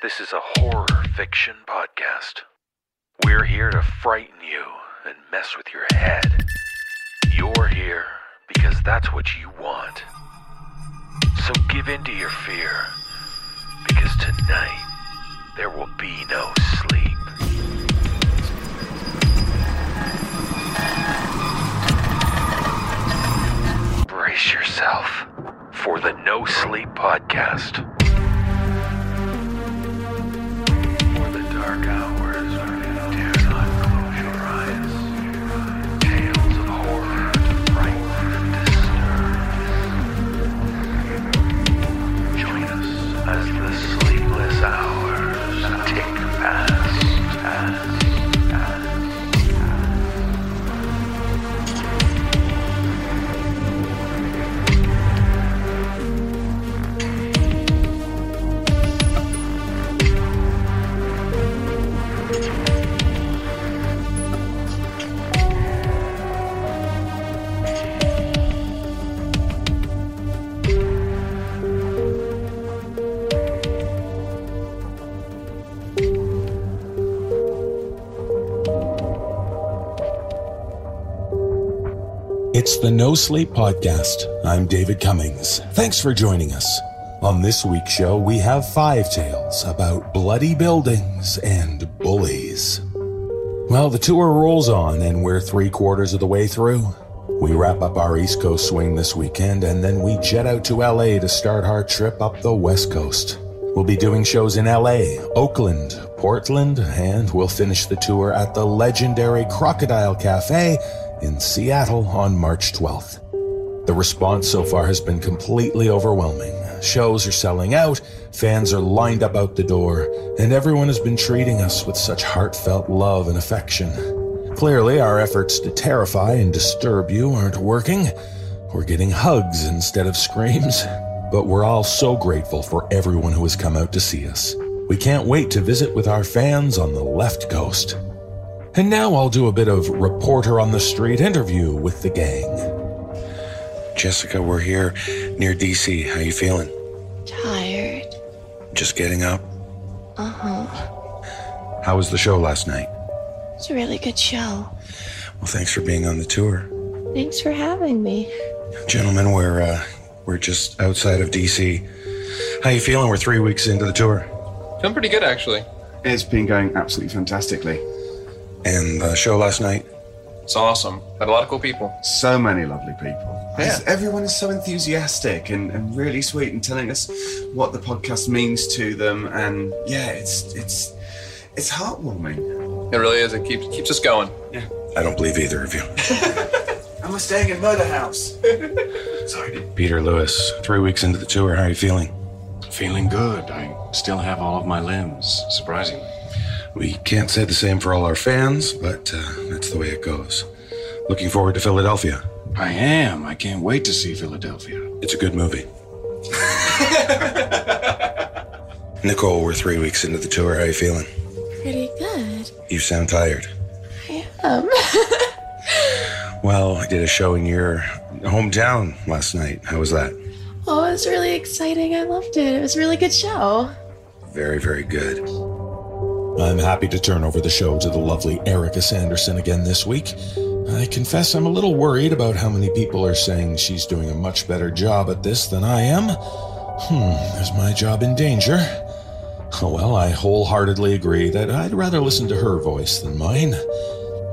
This is a horror fiction podcast. We're here to frighten you and mess with your head. You're here because that's what you want. So give in to your fear, because tonight there will be no sleep. Brace yourself for the No Sleep Podcast. The No Sleep Podcast. I'm David Cummings. Thanks for joining us. On this week's show, we have five tales about bloody buildings and bullies. Well, the tour rolls on, and we're three quarters of the way through. We wrap up our East Coast swing this weekend, and then we jet out to LA to start our trip up the West Coast. We'll be doing shows in LA, Oakland, Portland, and we'll finish the tour at the legendary Crocodile Cafe in Seattle on March 12th. The response so far has been completely overwhelming. Shows are selling out, fans are lined up out the door, and everyone has been treating us with such heartfelt love and affection. Clearly, our efforts to terrify and disturb you aren't working. We're getting hugs instead of screams. But we're all so grateful for everyone who has come out to see us. We can't wait to visit with our fans on the left coast. And now I'll do a bit of reporter on the street interview with the gang. Jessica, we're here near DC. How you feeling? Tired. Just getting up? Uh huh. How was the show last night? It's a really good show. Well, thanks for being on the tour. Thanks for having me. Gentlemen, we're uh, we're just outside of DC. How you feeling? We're three weeks into the tour. Feeling pretty good, actually. It's been going absolutely fantastically. And the show last night? It's awesome. Had a lot of cool people. So many lovely people. Yeah. Everyone is so enthusiastic and, and really sweet and telling us what the podcast means to them. And yeah, it's it's it's heartwarming. It really is. It keeps keeps us going. Yeah. I don't believe either of you. Am I staying in Murder House? Sorry. Peter Lewis, three weeks into the tour, how are you feeling? Feeling good. I still have all of my limbs, surprisingly. We can't say the same for all our fans, but uh, that's the way it goes. Looking forward to Philadelphia. I am. I can't wait to see Philadelphia. It's a good movie. Nicole, we're three weeks into the tour. How are you feeling? Pretty good. You sound tired. I am. Well, I did a show in your hometown last night. How was that? oh, it was really exciting. I loved it. It was a really good show. Very, very good. I'm happy to turn over the show to the lovely Erika Sanderson again this week. I confess I'm a little worried about how many people are saying she's doing a much better job at this than I am. Hmm, is my job in danger? Well, I wholeheartedly agree that I'd rather listen to her voice than mine.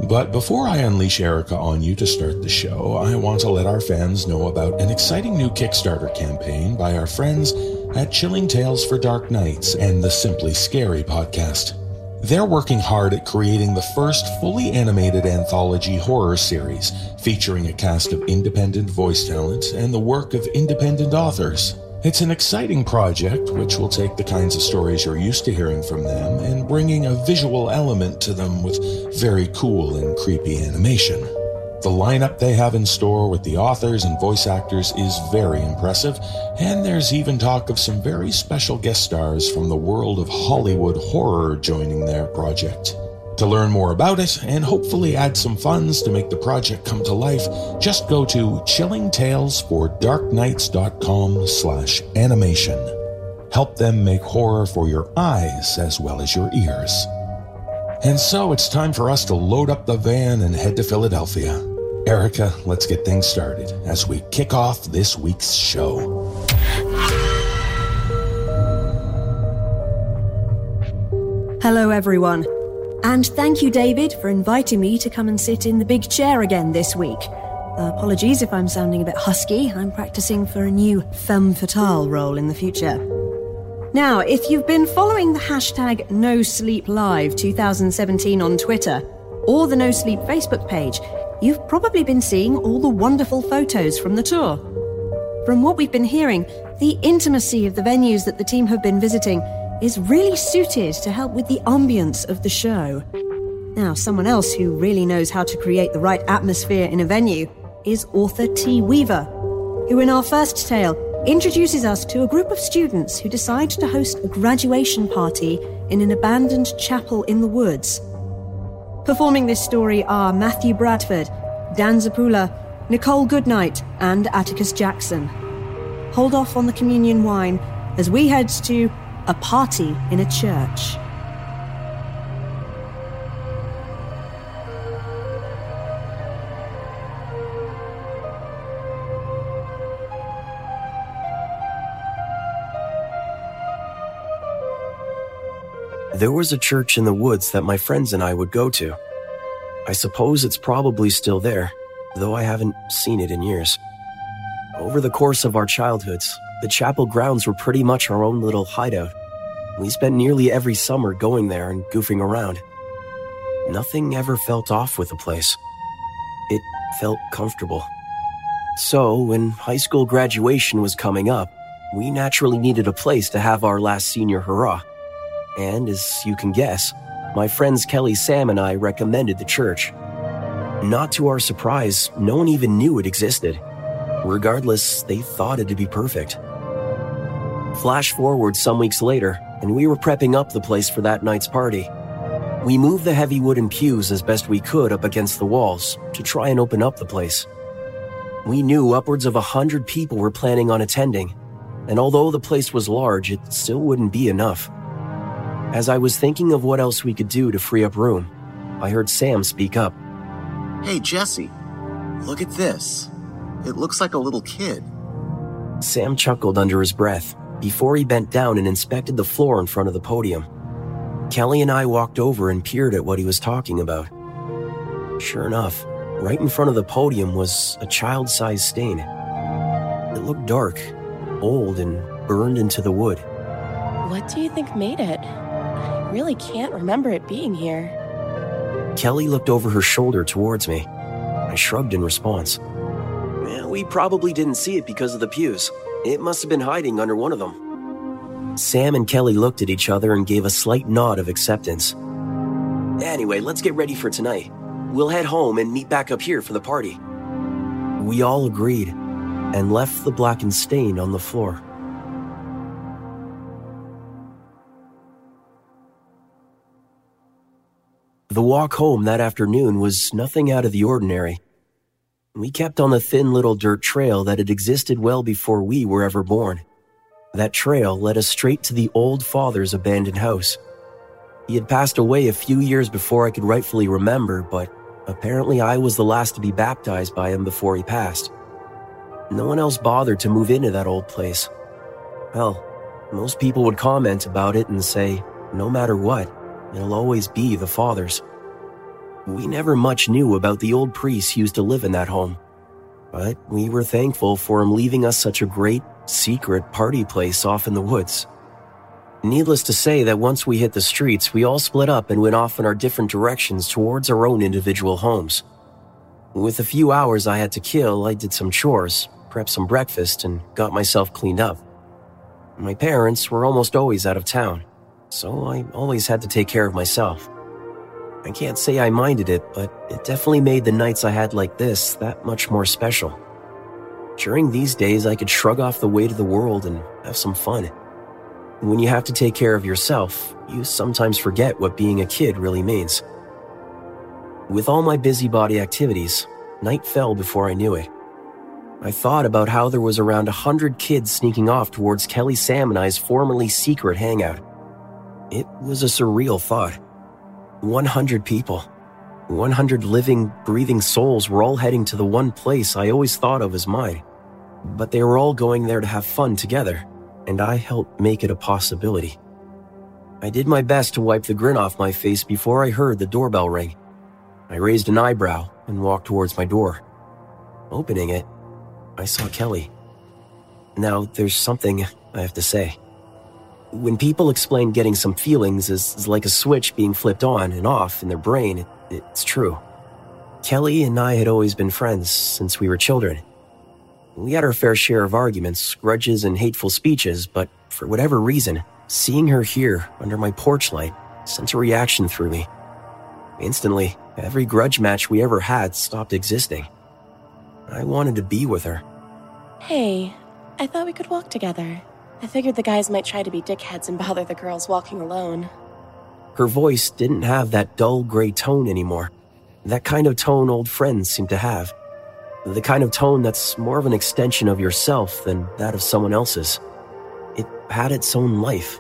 But before I unleash Erika on you to start the show, I want to let our fans know about an exciting new Kickstarter campaign by our friends at Chilling Tales for Dark Nights and the Simply Scary podcast. They're working hard at creating the first fully animated anthology horror series featuring a cast of independent voice talent and the work of independent authors. It's an exciting project which will take the kinds of stories you're used to hearing from them and bringing a visual element to them with very cool and creepy animation. The lineup they have in store with the authors and voice actors is very impressive, and there's even talk of some very special guest stars from the world of Hollywood horror joining their project. To learn more about it and hopefully add some funds to make the project come to life, just go to chillingtalesfordarknights.com slash animation. help them make horror for your eyes as well as your ears. And so it's time for us to load up the van and head to Philadelphia. Erika, let's get things started as we kick off this week's show. Hello, everyone. And thank you, David, for inviting me to come and sit in the big chair again this week. Uh, apologies if I'm sounding a bit husky. I'm practicing for a new femme fatale role in the future. Now, if you've been following the hashtag NoSleepLive 2017 on Twitter or the No Sleep Facebook page, you've probably been seeing all the wonderful photos from the tour. From what we've been hearing, the intimacy of the venues that the team have been visiting is really suited to help with the ambience of the show. Now, someone else who really knows how to create the right atmosphere in a venue is author T. Weaver, who in our first tale introduces us to a group of students who decide to host a graduation party in an abandoned chapel in the woods. Performing this story are Matthew Bradford, Dan Zappula, Nicole Goodnight, and Atticus Jackson. Hold off on the communion wine as we head to a party in a church. There was a church in the woods that my friends and I would go to. I suppose it's probably still there, though I haven't seen it in years. Over the course of our childhoods, the chapel grounds were pretty much our own little hideout. We spent nearly every summer going there and goofing around. Nothing ever felt off with the place. It felt comfortable. So, when high school graduation was coming up, we naturally needed a place to have our last senior hurrah. And as you can guess, my friends Kelly, Sam, and I recommended the church. Not to our surprise, no one even knew it existed. Regardless, they thought it to be perfect. Flash forward some weeks later, and we were prepping up the place for that night's party. We moved the heavy wooden pews as best we could up against the walls to try and open up the place. We knew upwards of a hundred people were planning on attending, and although the place was large, it still wouldn't be enough. As I was thinking of what else we could do to free up room, I heard Sam speak up. Hey, Jesse, look at this. It looks like a little kid. Sam chuckled under his breath before he bent down and inspected the floor in front of the podium. Kelly and I walked over and peered at what he was talking about. Sure enough, right in front of the podium was a child sized stain. It looked dark, old, and burned into the wood. What do you think made it? I really can't remember it being here. Kelly looked over her shoulder towards me. I shrugged in response. Well, we probably didn't see it because of the pews. It must have been hiding under one of them. Sam and Kelly looked at each other and gave a slight nod of acceptance. Anyway, let's get ready for tonight. We'll head home and meet back up here for the party. We all agreed and left the blackened stain on the floor. The walk home that afternoon was nothing out of the ordinary. We kept on the thin little dirt trail that had existed well before we were ever born. That trail led us straight to the old father's abandoned house. He had passed away a few years before I could rightfully remember, but apparently I was the last to be baptized by him before he passed. No one else bothered to move into that old place. Hell, most people would comment about it and say, no matter what, it'll always be the father's. We never much knew about the old priest who used to live in that home, but we were thankful for him leaving us such a great, secret party place off in the woods. Needless to say that once we hit the streets, we all split up and went off in our different directions towards our own individual homes. With a few hours I had to kill, I did some chores, prepped some breakfast, and got myself cleaned up. My parents were almost always out of town, so I always had to take care of myself. I can't say I minded it, but it definitely made the nights I had like this that much more special. During these days, I could shrug off the weight of the world and have some fun. When you have to take care of yourself, you sometimes forget what being a kid really means. With all my busybody activities, night fell before I knew it. I thought about how there was around a hundred kids sneaking off towards Kelly Sam and I's formerly secret hangout. It was a surreal thought. 100 people. 100 living, breathing souls were all heading to the one place I always thought of as mine. But they were all going there to have fun together, and I helped make it a possibility. I did my best to wipe the grin off my face before I heard the doorbell ring. I raised an eyebrow and walked towards my door. Opening it, I saw Kelly. Now, there's something I have to say. When people explain getting some feelings is, like a switch being flipped on and off in their brain, it, it's true. Kelly and I had always been friends since we were children. We had our fair share of arguments, grudges, and hateful speeches, but for whatever reason, seeing her here under my porch light sent a reaction through me. Instantly, every grudge match we ever had stopped existing. I wanted to be with her. Hey, I thought we could walk together. I figured the guys might try to be dickheads and bother the girls walking alone. Her voice didn't have that dull gray tone anymore. That kind of tone old friends seem to have. The kind of tone that's more of an extension of yourself than that of someone else's. It had its own life,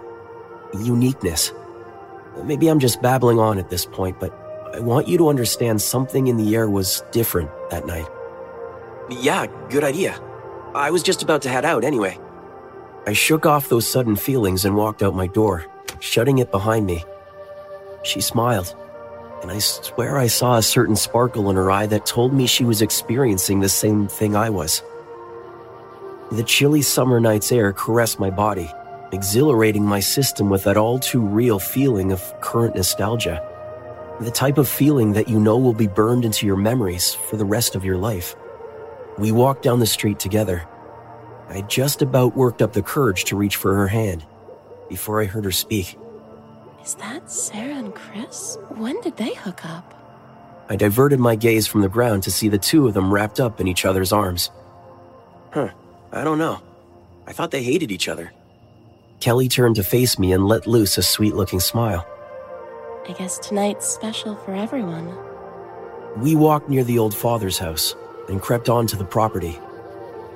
uniqueness. Maybe I'm just babbling on at this point, but I want you to understand something in the air was different that night. Yeah, good idea. I was just about to head out anyway. I shook off those sudden feelings and walked out my door, shutting it behind me. She smiled, and I swear I saw a certain sparkle in her eye that told me she was experiencing the same thing I was. The chilly summer night's air caressed my body, exhilarating my system with that all too real feeling of current nostalgia. The type of feeling that you know will be burned into your memories for the rest of your life. We walked down the street together. I just about worked up the courage to reach for her hand before I heard her speak. Is that Sarah and Chris? When did they hook up? I diverted my gaze from the ground to see the two of them wrapped up in each other's arms. Huh, I don't know. I thought they hated each other. Kelly turned to face me and let loose a sweet looking smile. I guess tonight's special for everyone. We walked near the old father's house and crept onto the property.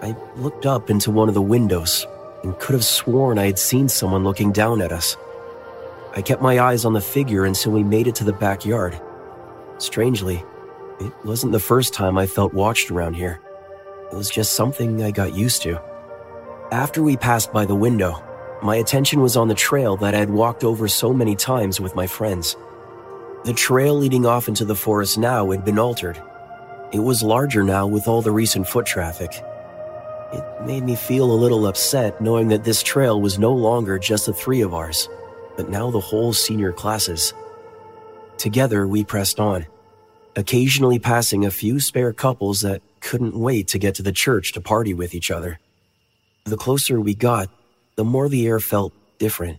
I looked up into one of the windows and could have sworn I had seen someone looking down at us. I kept my eyes on the figure until we made it to the backyard. Strangely, it wasn't the first time I felt watched around here. It was just something I got used to. After we passed by the window, my attention was on the trail that I had walked over so many times with my friends. The trail leading off into the forest now had been altered. It was larger now with all the recent foot traffic. It made me feel a little upset knowing that this trail was no longer just the three of ours, but now the whole senior classes. Together, we pressed on, occasionally passing a few spare couples that couldn't wait to get to the church to party with each other. The closer we got, the more the air felt different.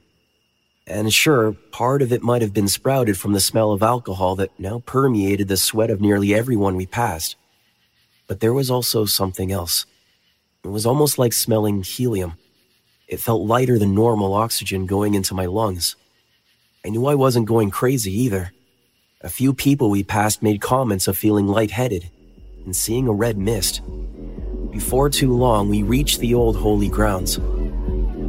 And sure, part of it might have been sprouted from the smell of alcohol that now permeated the sweat of nearly everyone we passed. But there was also something else. It was almost like smelling helium. It felt lighter than normal oxygen going into my lungs. I knew I wasn't going crazy either. A few people we passed made comments of feeling lightheaded and seeing a red mist. Before too long, we reached the old holy grounds.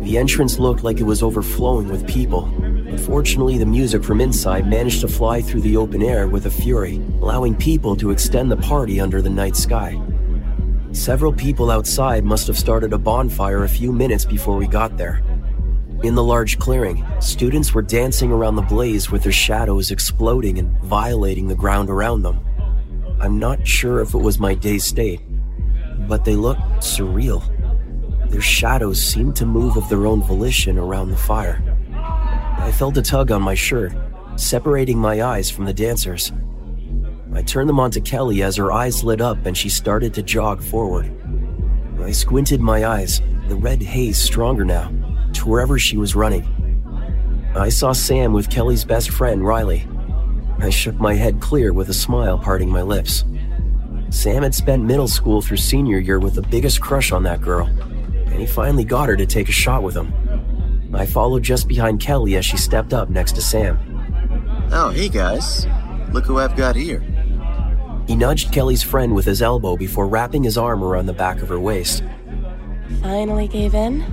The entrance looked like it was overflowing with people. Unfortunately, the music from inside managed to fly through the open air with a fury, allowing people to extend the party under the night sky. Several people outside must have started a bonfire a few minutes before we got there. In the large clearing, students were dancing around the blaze with their shadows exploding and violating the ground around them. I'm not sure if it was my dazed state, but they looked surreal. Their shadows seemed to move of their own volition around the fire. I felt a tug on my shirt, separating my eyes from the dancers. I turned them onto Kelly as her eyes lit up and she started to jog forward. I squinted my eyes, the red haze stronger now, to wherever she was running. I saw Sam with Kelly's best friend, Riley. I shook my head clear with a smile parting my lips. Sam had spent middle school through senior year with the biggest crush on that girl, and he finally got her to take a shot with him. I followed just behind Kelly as she stepped up next to Sam. Oh, hey guys. Look who I've got here. He nudged Kelly's friend with his elbow before wrapping his arm around the back of her waist. Finally gave in?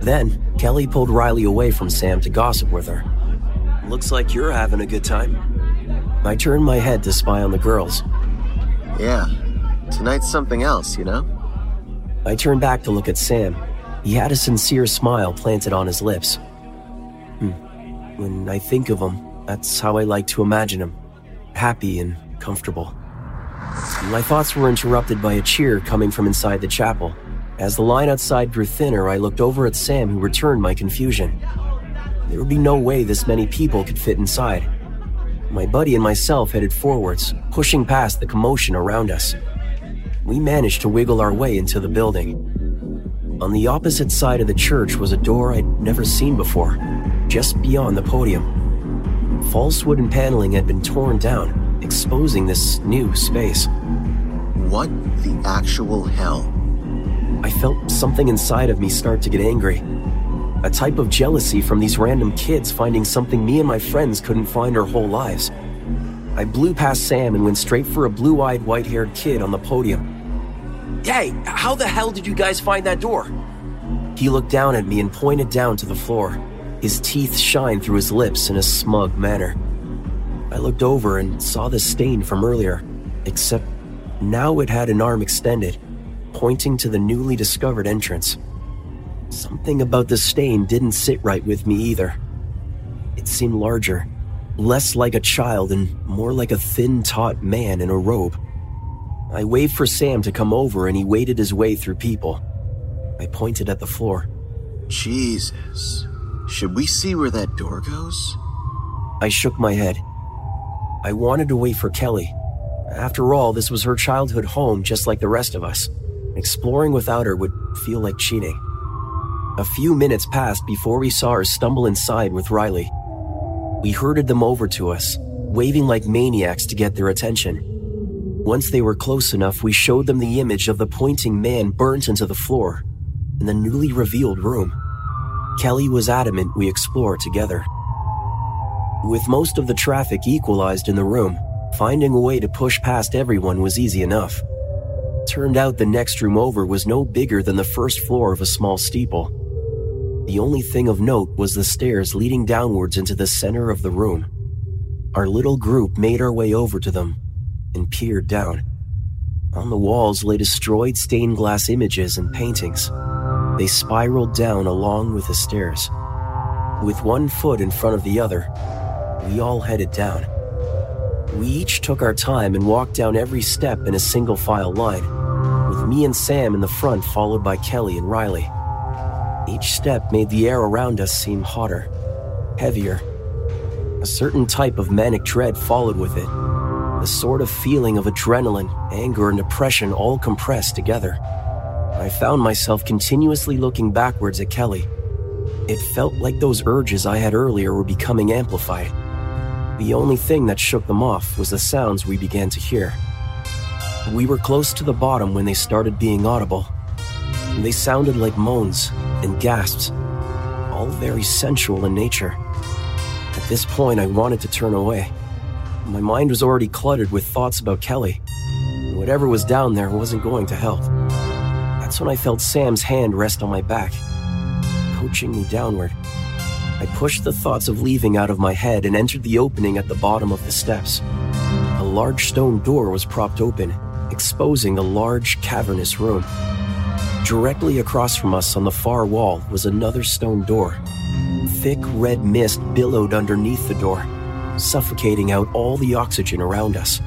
Then, Kelly pulled Riley away from Sam to gossip with her. Looks like you're having a good time. I turned my head to spy on the girls. Yeah, tonight's something else, you know? I turned back to look at Sam. He had a sincere smile planted on his lips. Hmm. When I think of him, that's how I like to imagine him happy and comfortable. My thoughts were interrupted by a cheer coming from inside the chapel. As the line outside grew thinner, I looked over at Sam, who returned my confusion. There would be no way this many people could fit inside. My buddy and myself headed forwards, pushing past the commotion around us. We managed to wiggle our way into the building. On the opposite side of the church was a door I'd never seen before, just beyond the podium. False wooden paneling had been torn down, exposing this new space. What the actual hell? I felt something inside of me start to get angry. A type of jealousy from these random kids finding something me and my friends couldn't find our whole lives. I blew past Sam and went straight for a blue eyed, white haired kid on the podium. Hey, how the hell did you guys find that door? He looked down at me and pointed down to the floor. His teeth shine through his lips in a smug manner. I looked over and saw the stain from earlier, except now it had an arm extended, pointing to the newly discovered entrance. Something about the stain didn't sit right with me either. It seemed larger, less like a child and more like a thin, taut man in a robe. I waved for Sam to come over and he waded his way through people. I pointed at the floor. Jesus. Should we see where that door goes? I shook my head. I wanted to wait for Kelly. After all, this was her childhood home just like the rest of us. Exploring without her would feel like cheating. A few minutes passed before we saw her stumble inside with Riley. We herded them over to us, waving like maniacs to get their attention. Once they were close enough, we showed them the image of the pointing man burnt into the floor in the newly revealed room. Kelly was adamant we explore together. With most of the traffic equalized in the room, finding a way to push past everyone was easy enough. Turned out the next room over was no bigger than the first floor of a small steeple. The only thing of note was the stairs leading downwards into the center of the room. Our little group made our way over to them and peered down. On the walls lay destroyed stained glass images and paintings. They spiraled down along with the stairs. With one foot in front of the other, we all headed down. We each took our time and walked down every step in a single file line, with me and Sam in the front, followed by Kelly and Riley. Each step made the air around us seem hotter, heavier. A certain type of manic dread followed with it, the sort of feeling of adrenaline, anger, and depression all compressed together. I found myself continuously looking backwards at Kelly. It felt like those urges I had earlier were becoming amplified. The only thing that shook them off was the sounds we began to hear. We were close to the bottom when they started being audible. They sounded like moans and gasps, all very sensual in nature. At this point, I wanted to turn away. My mind was already cluttered with thoughts about Kelly. Whatever was down there wasn't going to help. That's when I felt Sam's hand rest on my back, coaching me downward. I pushed the thoughts of leaving out of my head and entered the opening at the bottom of the steps. A large stone door was propped open, exposing a large, cavernous room. Directly across from us on the far wall was another stone door. Thick red mist billowed underneath the door, suffocating out all the oxygen around us.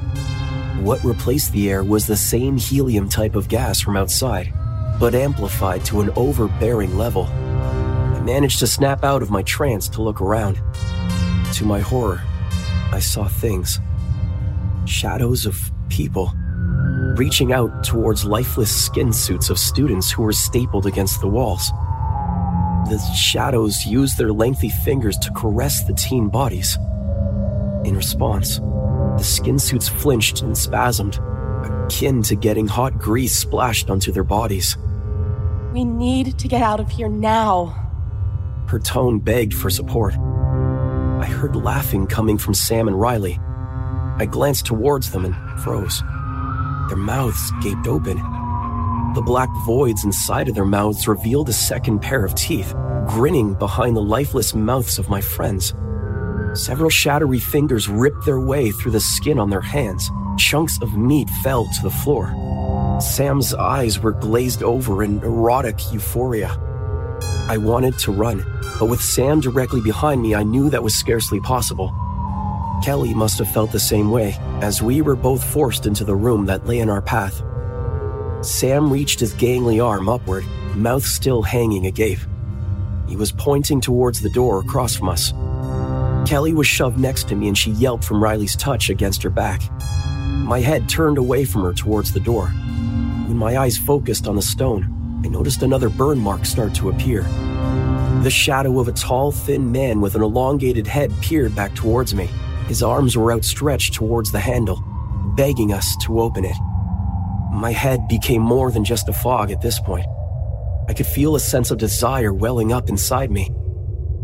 What replaced the air was the same helium type of gas from outside, but amplified to an overbearing level. Managed to snap out of my trance to look around. To my horror, I saw things shadows of people reaching out towards lifeless skin suits of students who were stapled against the walls. The shadows used their lengthy fingers to caress the teen bodies. In response, the skin suits flinched and spasmed, akin to getting hot grease splashed onto their bodies. We need to get out of here now. Her tone begged for support. I heard laughing coming from Sam and Riley. I glanced towards them and froze. Their mouths gaped open. The black voids inside of their mouths revealed a second pair of teeth, grinning behind the lifeless mouths of my friends. Several shadowy fingers ripped their way through the skin on their hands. Chunks of meat fell to the floor. Sam's eyes were glazed over in erotic euphoria. I wanted to run, but with Sam directly behind me, I knew that was scarcely possible. Kelly must have felt the same way, as we were both forced into the room that lay in our path. Sam reached his gangly arm upward, mouth still hanging agape. He was pointing towards the door across from us. Kelly was shoved next to me and she yelped from Riley's touch against her back. My head turned away from her towards the door. When my eyes focused on the stone, I noticed another burn mark start to appear. The shadow of a tall, thin man with an elongated head peered back towards me. His arms were outstretched towards the handle, begging us to open it. My head became more than just a fog at this point. I could feel a sense of desire welling up inside me.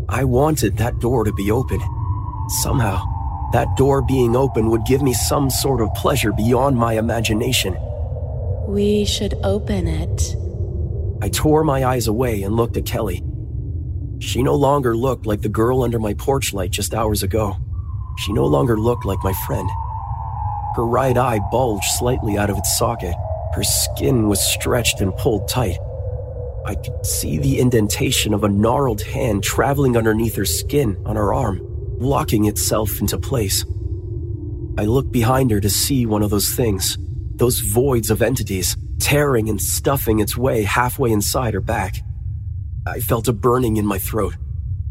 I wanted that door to be open. Somehow, that door being open would give me some sort of pleasure beyond my imagination. We should open it. I tore my eyes away and looked at Kelly. She no longer looked like the girl under my porch light just hours ago. She no longer looked like my friend. Her right eye bulged slightly out of its socket. Her skin was stretched and pulled tight. I could see the indentation of a gnarled hand traveling underneath her skin on her arm, locking itself into place. I looked behind her to see one of those things, those voids of entities, tearing and stuffing its way halfway inside her back. I felt a burning in my throat.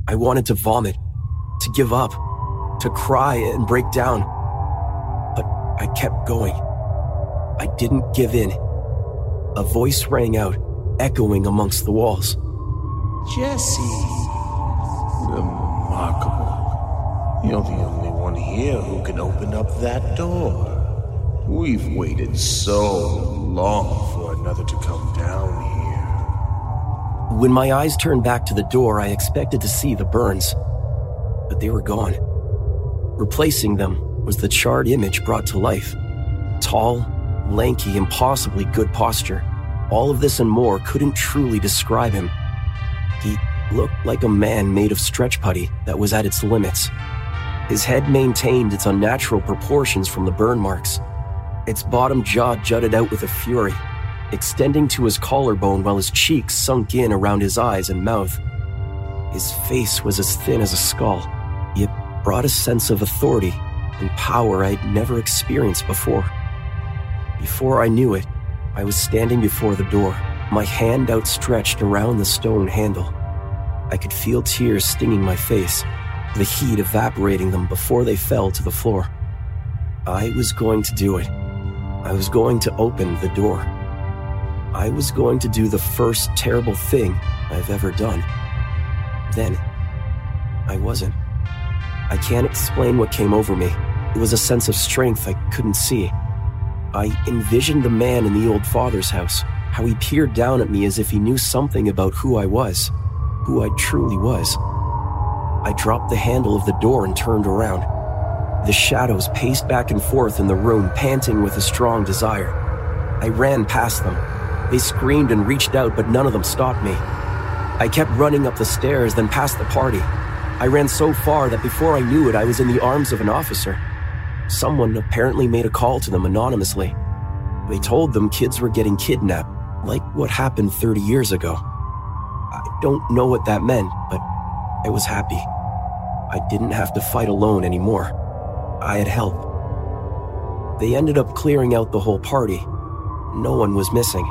I wanted to vomit, to give up, to cry and break down. But I kept going. I didn't give in. A voice rang out, echoing amongst the walls. Jesse. Remarkable. You're the only one here who can open up that door. We've waited so long for another to come down. When my eyes turned back to the door, I expected to see the burns, but they were gone. Replacing them was the charred image brought to life. Tall, lanky, impossibly good posture. All of this and more couldn't truly describe him. He looked like a man made of stretch putty that was at its limits. His head maintained its unnatural proportions from the burn marks. Its bottom jaw jutted out with a fury, extending to his collarbone while his cheeks sunk in around his eyes and mouth. His face was as thin as a skull, yet brought a sense of authority and power I'd never experienced before. Before I knew it, I was standing before the door, my hand outstretched around the stone handle. I could feel tears stinging my face, the heat evaporating them before they fell to the floor. I was going to do it. I was going to open the door. I was going to do the first terrible thing I've ever done. Then, I wasn't. I can't explain what came over me. It was a sense of strength I couldn't see. I envisioned the man in the old father's house, how he peered down at me as if he knew something about who I was, who I truly was. I dropped the handle of the door and turned around. The shadows paced back and forth in the room, panting with a strong desire. I ran past them. They screamed and reached out, but none of them stopped me. I kept running up the stairs, then past the party. I ran so far that before I knew it, I was in the arms of an officer. Someone apparently made a call to them anonymously. They told them kids were getting kidnapped, like what happened 30 years ago. I don't know what that meant, but I was happy. I didn't have to fight alone anymore. I had help. They ended up clearing out the whole party. No one was missing.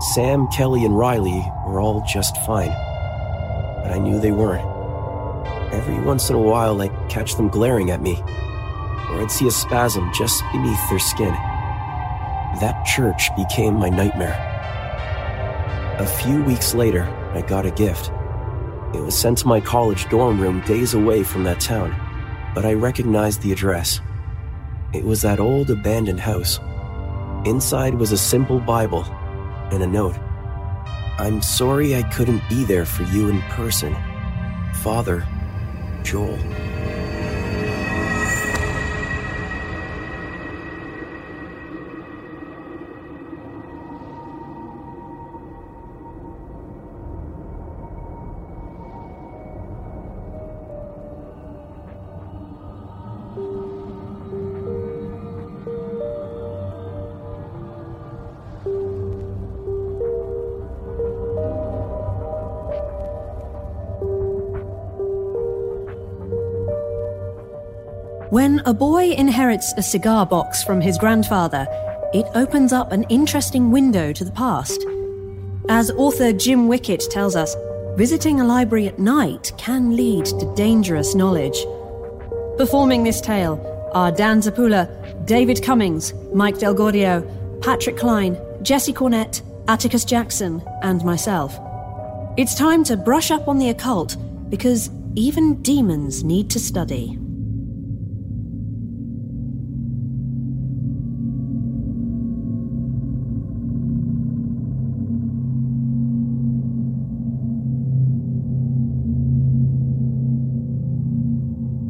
Sam, Kelly, and Riley were all just fine. But I knew they weren't. Every once in a while, I'd catch them glaring at me, or I'd see a spasm just beneath their skin. That church became my nightmare. A few weeks later, I got a gift. It was sent to my college dorm room days away from that town, but I recognized the address. It was that old abandoned house. Inside was a simple Bible and a note. I'm sorry I couldn't be there for you in person. Father, Joel. A boy inherits a cigar box from his grandfather, it opens up an interesting window to the past. As author Jim Wicket tells us, visiting a library at night can lead to dangerous knowledge. Performing this tale are Dan Zappula, David Cummings, Mike DelGaudio, Patric Cline, Jesse Cornet, Atticus Jackson, and myself. It's time to brush up on the occult because even demons need to study.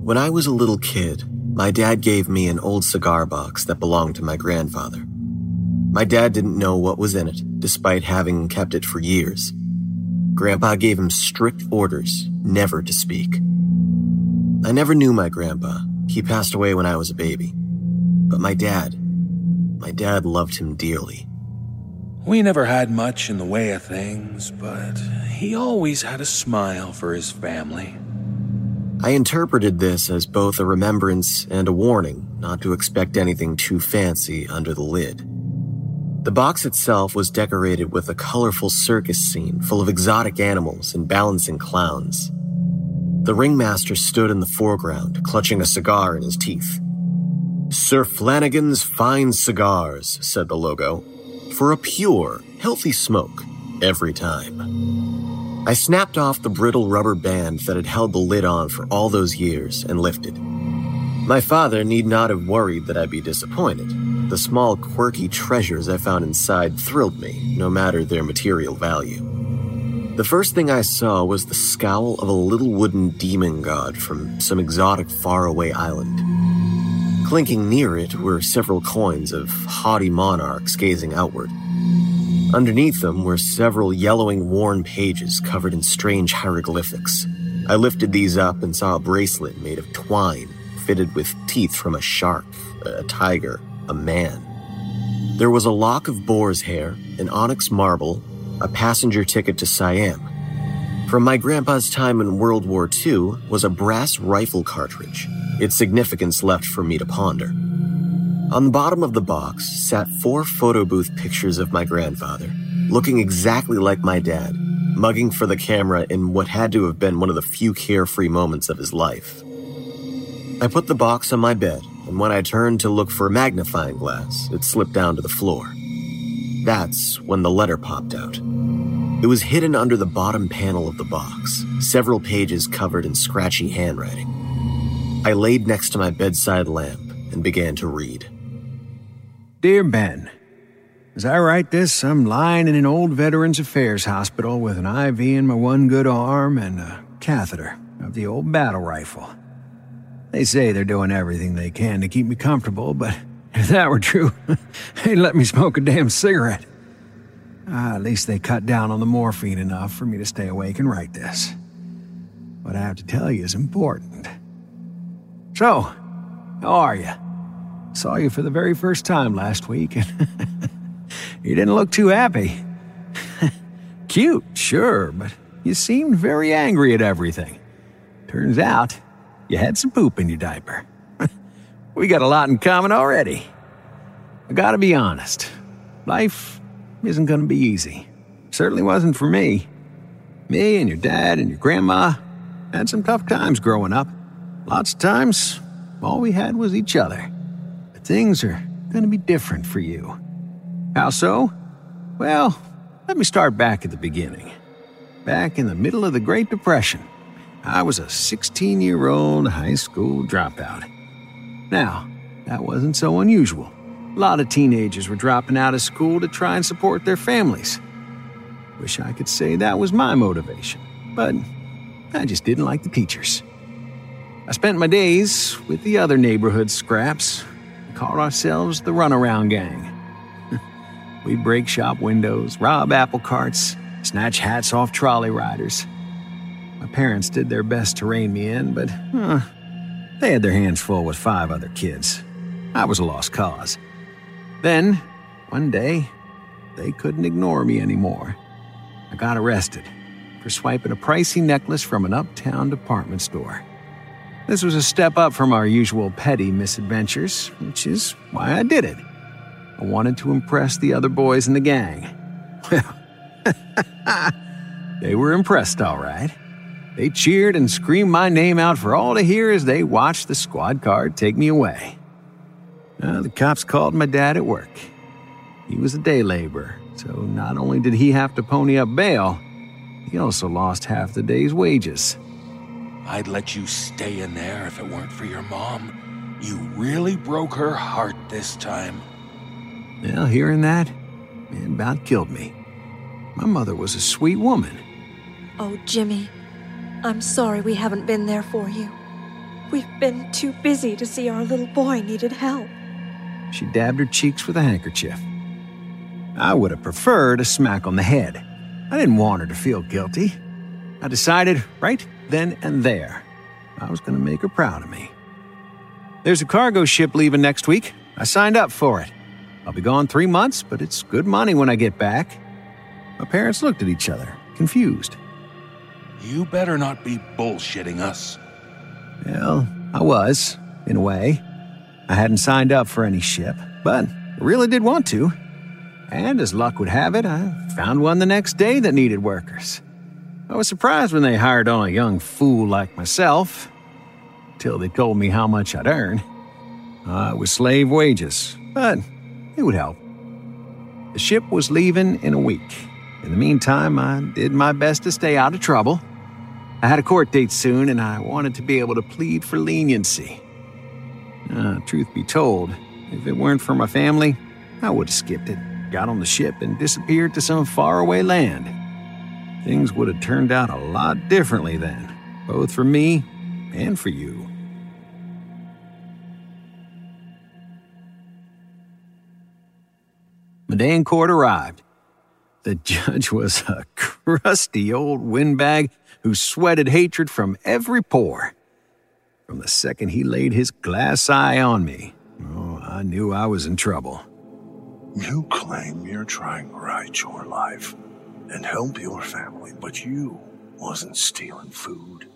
When I was a little kid, my dad gave me an old cigar box that belonged to my grandfather. My dad didn't know what was in it, despite having kept it for years. Grandpa gave him strict orders never to speak. I never knew my grandpa. He passed away when I was a baby. But my dad, my dad loved him dearly. We never had much in the way of things, but he always had a smile for his family. I interpreted this as both a remembrance and a warning not to expect anything too fancy under the lid. The box itself was decorated with a colorful circus scene full of exotic animals and balancing clowns. The ringmaster stood in the foreground, clutching a cigar in his teeth. Sir Flanagan's Fine Cigars, said the logo, for a pure, healthy smoke every time. I snapped off the brittle rubber band that had held the lid on for all those years and lifted. My father need not have worried that I'd be disappointed. The small, quirky treasures I found inside thrilled me, no matter their material value. The first thing I saw was the scowl of a little wooden demon god from some exotic faraway island. Clinking near it were several coins of haughty monarchs gazing outward. Underneath them were several yellowing, worn pages covered in strange hieroglyphics. I lifted these up and saw a bracelet made of twine, fitted with teeth from a shark, a tiger, a man. There was a lock of boar's hair, an onyx marble, a passenger ticket to Siam. From my grandpa's time in World War II was a brass rifle cartridge, its significance left for me to ponder. On the bottom of the box sat four photo booth pictures of my grandfather, looking exactly like my dad, mugging for the camera in what had to have been one of the few carefree moments of his life. I put the box on my bed, and when I turned to look for a magnifying glass, it slipped down to the floor. That's when the letter popped out. It was hidden under the bottom panel of the box, several pages covered in scratchy handwriting. I laid next to my bedside lamp and began to read. Dear Ben, as I write this, I'm lying in an old Veterans Affairs hospital with an IV in my one good arm and a catheter of the old battle rifle. They say they're doing everything they can to keep me comfortable, but if that were true, they'd let me smoke a damn cigarette. Ah, at least they cut down on the morphine enough for me to stay awake and write this. What I have to tell you is important. So, how are you? Saw you for the very first time last week, and you didn't look too happy. Cute, sure, but you seemed very angry at everything. Turns out, you had some poop in your diaper. we got a lot in common already. I gotta be honest, life isn't gonna be easy. Certainly wasn't for me. Me and your dad and your grandma had some tough times growing up. Lots of times, all we had was each other. Things are gonna be different for you. How so? Well, let me start back at the beginning. Back in the middle of the Great Depression, I was a 16 year old high school dropout. Now, that wasn't so unusual. A lot of teenagers were dropping out of school to try and support their families. Wish I could say that was my motivation, but I just didn't like the teachers. I spent my days with the other neighborhood scraps. We called ourselves the Runaround Gang. We'd break shop windows, rob apple carts, snatch hats off trolley riders. My parents did their best to rein me in, but huh, they had their hands full with five other kids. I was a lost cause. Then, one day, they couldn't ignore me anymore. I got arrested for swiping a pricey necklace from an uptown department store. This was a step up from our usual petty misadventures, which is why I did it. I wanted to impress the other boys in the gang. Well, they were impressed, all right. They cheered and screamed my name out for all to hear as they watched the squad car take me away. Uh, the cops called my dad at work. He was a day laborer, so not only did he have to pony up bail, he also lost half the day's wages. I'd let you stay in there if it weren't for your mom. You really broke her heart this time. Well, hearing that, it about killed me. My mother was a sweet woman. Oh, Jimmy, I'm sorry we haven't been there for you. We've been too busy to see our little boy needed help. She dabbed her cheeks with a handkerchief. I would have preferred a smack on the head. I didn't want her to feel guilty. I decided right then and there I was going to make her proud of me. There's a cargo ship leaving next week. I signed up for it. I'll be gone three months, but it's good money when I get back. My parents looked at each other, confused. You better not be bullshitting us. Well, I was, in a way. I hadn't signed up for any ship, but I really did want to. And as luck would have it, I found one the next day that needed workers. I was surprised when they hired on a young fool like myself, till they told me how much I'd earn. Uh, it was slave wages, but it would help. The ship was leaving in a week. In the meantime, I did my best to stay out of trouble. I had a court date soon, and I wanted to be able to plead for leniency. Uh, truth be told, if it weren't for my family, I would have skipped it, got on the ship, and disappeared to some faraway land. Things would have turned out a lot differently then, both for me and for you. The day in court arrived. The judge was a crusty old windbag who sweated hatred from every pore. From the second he laid his glass eye on me, oh, I knew I was in trouble. You claim you're trying to right your life and help your family, but you wasn't stealing food.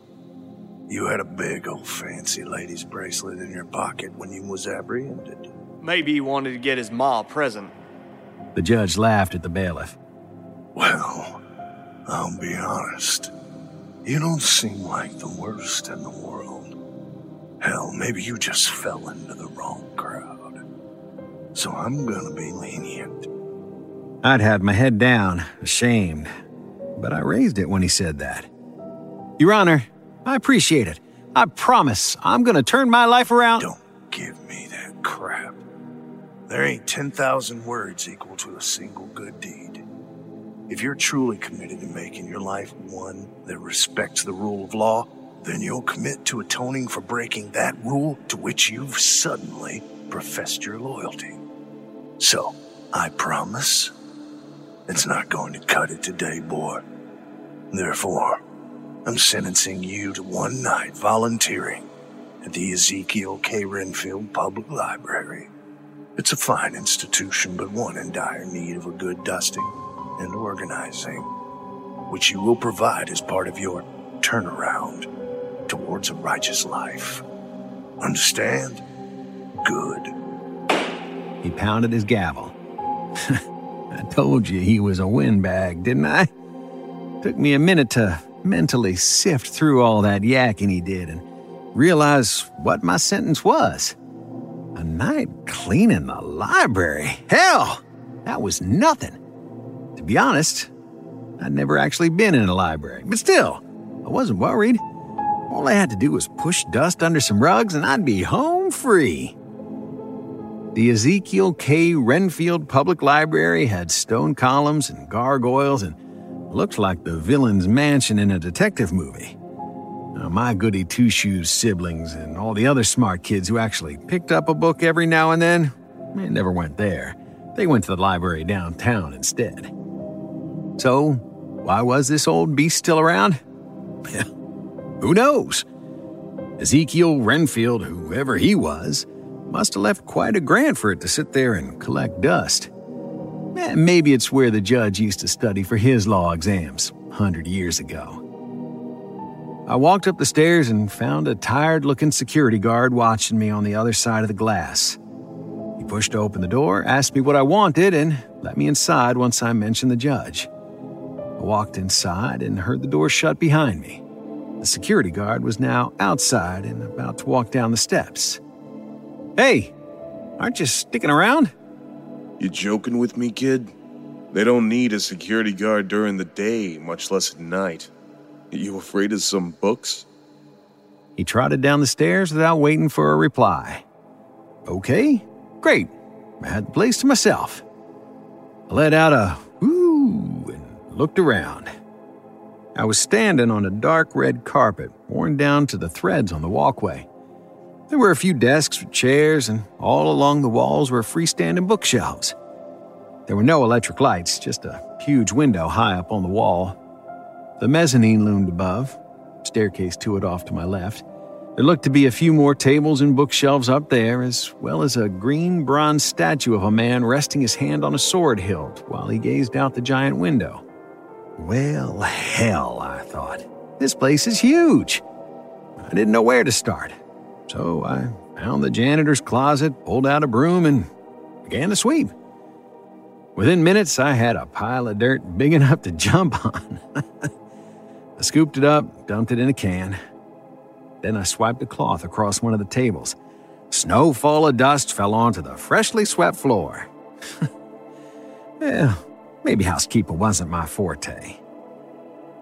You had a big old fancy lady's bracelet in your pocket when you was apprehended. Maybe he wanted to get his ma a present. The judge laughed at the bailiff. Well, I'll be honest. You don't seem like the worst in the world. Hell, maybe you just fell into the wrong crowd. So I'm gonna be lenient. I'd had my head down, ashamed, but I raised it when he said that. Your Honor, I appreciate it. I promise I'm gonna turn my life around. Don't give me that crap. There ain't 10,000 words equal to a single good deed. If you're truly committed to making your life one that respects the rule of law, then you'll commit to atoning for breaking that rule to which you've suddenly professed your loyalty. So, I promise it's not going to cut it today, boy. Therefore, I'm sentencing you to one night volunteering at the Ezekiel K. Renfield Public Library. It's a fine institution, but one in dire need of a good dusting and organizing, which you will provide as part of your turnaround towards a righteous life. Understand? Good. He pounded his gavel. I told you he was a windbag, didn't I? Took me a minute to mentally sift through all that yakking he did and realize what my sentence was. A night cleaning the library. Hell, that was nothing. To be honest, I'd never actually been in a library, but still, I wasn't worried. All I had to do was push dust under some rugs and I'd be home free. The Ezekiel K. Renfield Public Library had stone columns and gargoyles and looked like the villain's mansion in a detective movie. Now, my goody two shoes siblings and all the other smart kids who actually picked up a book every now and then, they never went there. They went to the library downtown instead. So, why was this old beast still around? Who knows? Ezekiel Renfield, whoever he was, must have left quite a grant for it to sit there and collect dust. Eh, maybe it's where the judge used to study for his law exams, a hundred years ago. I walked up the stairs and found a tired looking security guard watching me on the other side of the glass. He pushed open the door, asked me what I wanted, and let me inside once I mentioned the judge. I walked inside and heard the door shut behind me. The security guard was now outside and about to walk down the steps. Hey, aren't you sticking around? You joking with me, kid? They don't need a security guard during the day, much less at night. You afraid of some books? He trotted down the stairs without waiting for a reply. Okay, great. I had the place to myself. I let out a whoo and looked around. I was standing on a dark red carpet, worn down to the threads on the walkway. There were a few desks with chairs, and all along the walls were freestanding bookshelves. There were no electric lights, just a huge window high up on the wall. The mezzanine loomed above, staircase to it off to my left. There looked to be a few more tables and bookshelves up there, as well as a green bronze statue of a man resting his hand on a sword hilt while he gazed out the giant window. Well, hell, I thought. This place is huge. I didn't know where to start. So I found the janitor's closet, pulled out a broom, and began to sweep. Within minutes, I had a pile of dirt big enough to jump on. I scooped it up, dumped it in a can. Then I swiped a cloth across one of the tables. Snowfall of dust fell onto the freshly swept floor. well, maybe housekeeping wasn't my forte.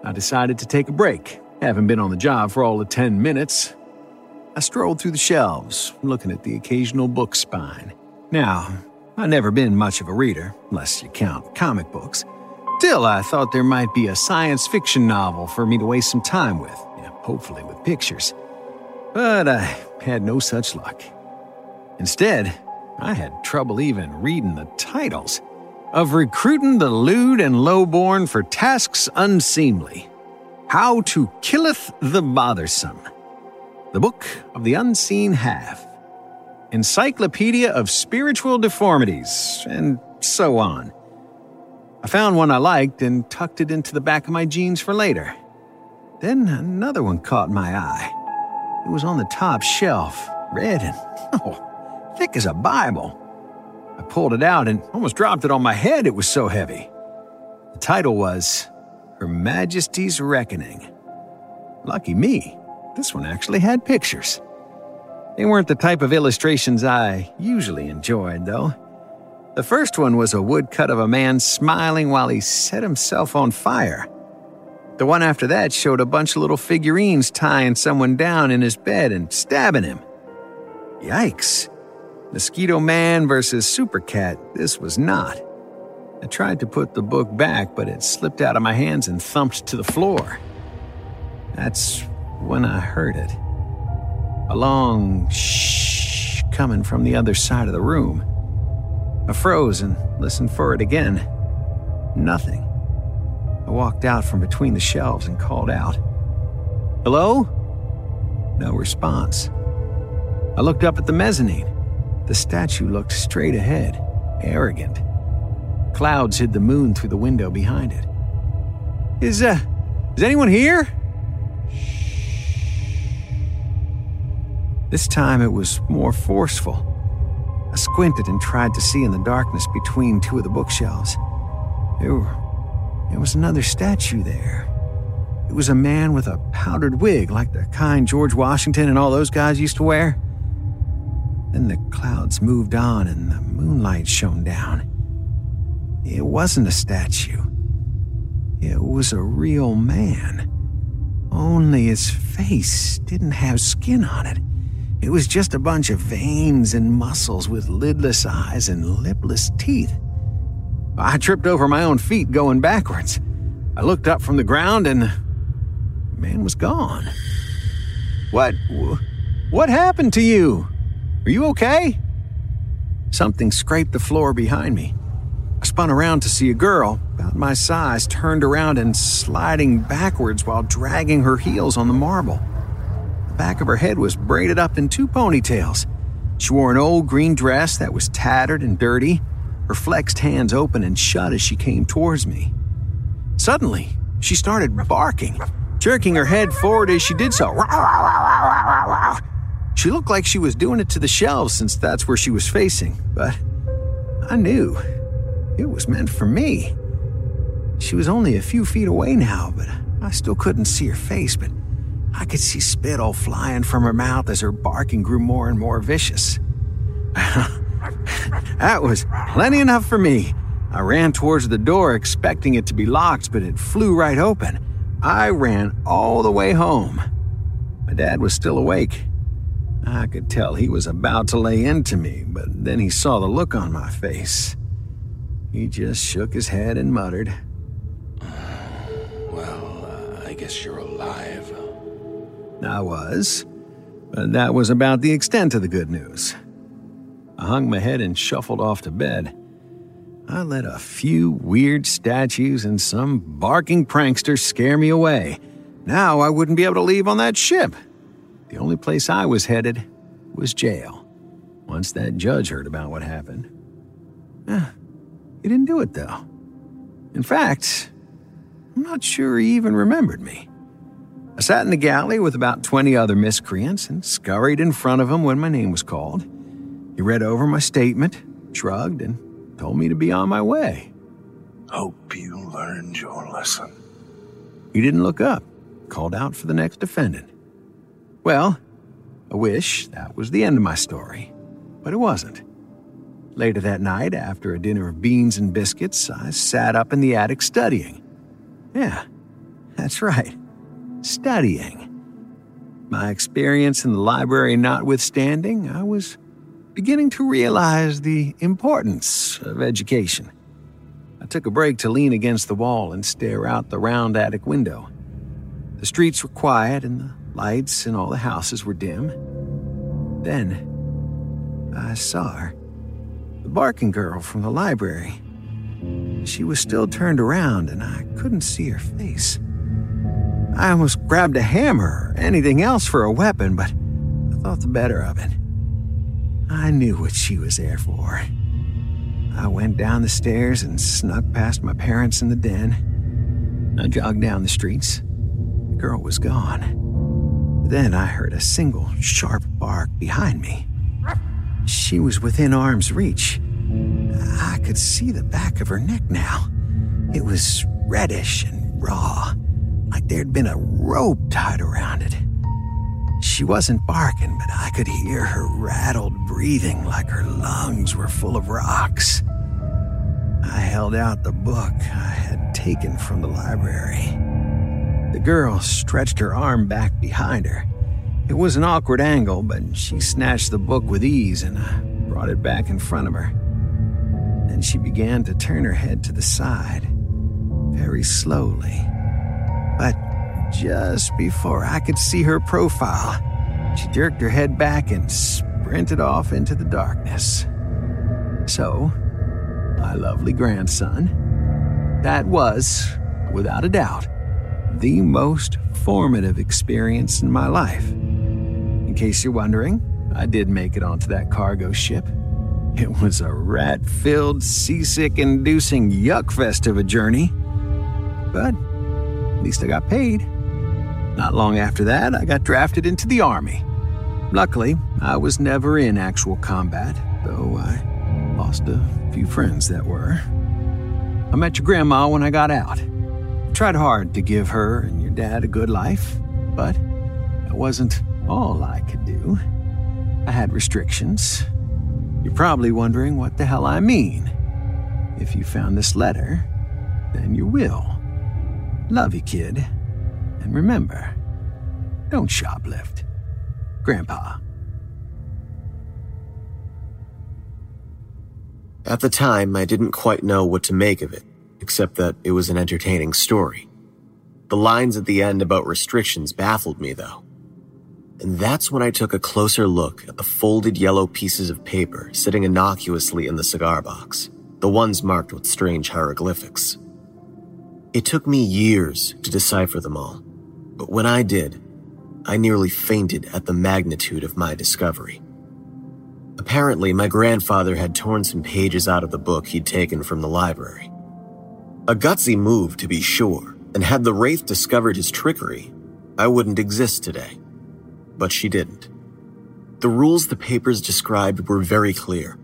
I decided to take a break, having been on the job for all of 10 minutes. I strolled through the shelves, looking at the occasional book spine. Now, I've never been much of a reader, unless you count comic books. Still, I thought there might be a science fiction novel for me to waste some time with, hopefully with pictures. But I had no such luck. Instead, I had trouble even reading the titles of recruiting the lewd and lowborn for tasks unseemly. How to Killeth the Bothersome. The Book of the Unseen Half. Encyclopedia of Spiritual Deformities, and so on. I found one I liked and tucked it into the back of my jeans for later. Then another one caught my eye. It was on the top shelf, red and oh, thick as a Bible. I pulled it out and almost dropped it on my head, it was so heavy. The title was Her Majesty's Reckoning. Lucky me, this one actually had pictures. They weren't the type of illustrations I usually enjoyed, though. The first one was a woodcut of a man smiling while he set himself on fire. The one after that showed a bunch of little figurines tying someone down in his bed and stabbing him. Yikes. Mosquito Man versus Super Cat, this was not. I tried to put the book back, but it slipped out of my hands and thumped to the floor. That's when I heard it. A long shh coming from the other side of the room. I froze and listened for it again. Nothing. I walked out from between the shelves and called out. Hello? No response. I looked up at the mezzanine. The statue looked straight ahead, arrogant. Clouds hid the moon through the window behind it. Is, uh, is anyone here? This time it was more forceful. I squinted and tried to see in the darkness between two of the bookshelves. There, there was another statue there. It was a man with a powdered wig, like the kind George Washington and all those guys used to wear. Then the clouds moved on and the moonlight shone down. It wasn't a statue. It was a real man. Only his face didn't have skin on it. It was just a bunch of veins and muscles with lidless eyes and lipless teeth. I tripped over my own feet going backwards. I looked up from the ground and the man was gone. What what happened to you? Are you okay? Something scraped the floor behind me. I spun around to see a girl, about my size, turned around and sliding backwards while dragging her heels on the marble. Back of her head was braided up in two ponytails. She wore an old green dress that was tattered and dirty, her flexed hands open and shut as she came towards me. Suddenly, she started barking, jerking her head forward as she did so. She looked like she was doing it to the shelves since that's where she was facing, but I knew it was meant for me. She was only a few feet away now, but I still couldn't see her face, but I could see spittle flying from her mouth as her barking grew more and more vicious. that was plenty enough for me. I ran towards the door expecting it to be locked, but it flew right open. I ran all the way home. My dad was still awake. I could tell he was about to lay into me, but then he saw the look on my face. He just shook his head and muttered, Well, uh, I guess you're alive. I was, but that was about the extent of the good news. I hung my head and shuffled off to bed. I let a few weird statues and some barking prankster scare me away. Now I wouldn't be able to leave on that ship. The only place I was headed was jail. Once that judge heard about what happened. Eh, he didn't do it, though. In fact, I'm not sure he even remembered me. I sat in the galley with about 20 other miscreants and scurried in front of him when my name was called. He read over my statement, shrugged, and told me to be on my way. Hope you learned your lesson. He didn't look up, called out for the next defendant. Well, I wish that was the end of my story, but it wasn't. Later that night, after a dinner of beans and biscuits, I sat up in the attic studying. Yeah, that's right, studying. My experience in the library notwithstanding, I was beginning to realize the importance of education. I took a break to lean against the wall and stare out the round attic window. The streets were quiet and the lights in all the houses were dim. Then I saw her, the barking girl from the library. She was still turned around and I couldn't see her face. I almost grabbed a hammer or anything else for a weapon, but I thought the better of it. I knew what she was there for. I went down the stairs and snuck past my parents in the den. I jogged down the streets. The girl was gone. Then I heard a single sharp bark behind me. She was within arm's reach. I could see the back of her neck now. It was reddish and raw, like there'd been a rope tied around it. She wasn't barking, but I could hear her rattled breathing like her lungs were full of rocks. I held out the book I had taken from the library. The girl stretched her arm back behind her. It was an awkward angle, but she snatched the book with ease and I brought it back in front of her. Then she began to turn her head to the side, very slowly. Just before I could see her profile, she jerked her head back and sprinted off into the darkness. So, my lovely grandson, that was, without a doubt, the most formative experience in my life. In case you're wondering, I did make it onto that cargo ship. It was a rat filled, seasick inducing yuck fest of a journey. But at least I got paid. Not long after that, I got drafted into the Army. Luckily, I was never in actual combat, though I lost a few friends that were. I met your grandma when I got out. I tried hard to give her and your dad a good life, but that wasn't all I could do. I had restrictions. You're probably wondering what the hell I mean. If you found this letter, then you will. Love you, kid. And remember, don't shoplift. Grandpa. At the time, I didn't quite know what to make of it, except that it was an entertaining story. The lines at the end about restrictions baffled me, though. And that's when I took a closer look at the folded yellow pieces of paper sitting innocuously in the cigar box, the ones marked with strange hieroglyphics. It took me years to decipher them all, but when I did, I nearly fainted at the magnitude of my discovery. Apparently, my grandfather had torn some pages out of the book he'd taken from the library. A gutsy move, to be sure, And had the Wraith discovered his trickery, I wouldn't exist today. But she didn't. The rules the papers described were very clear.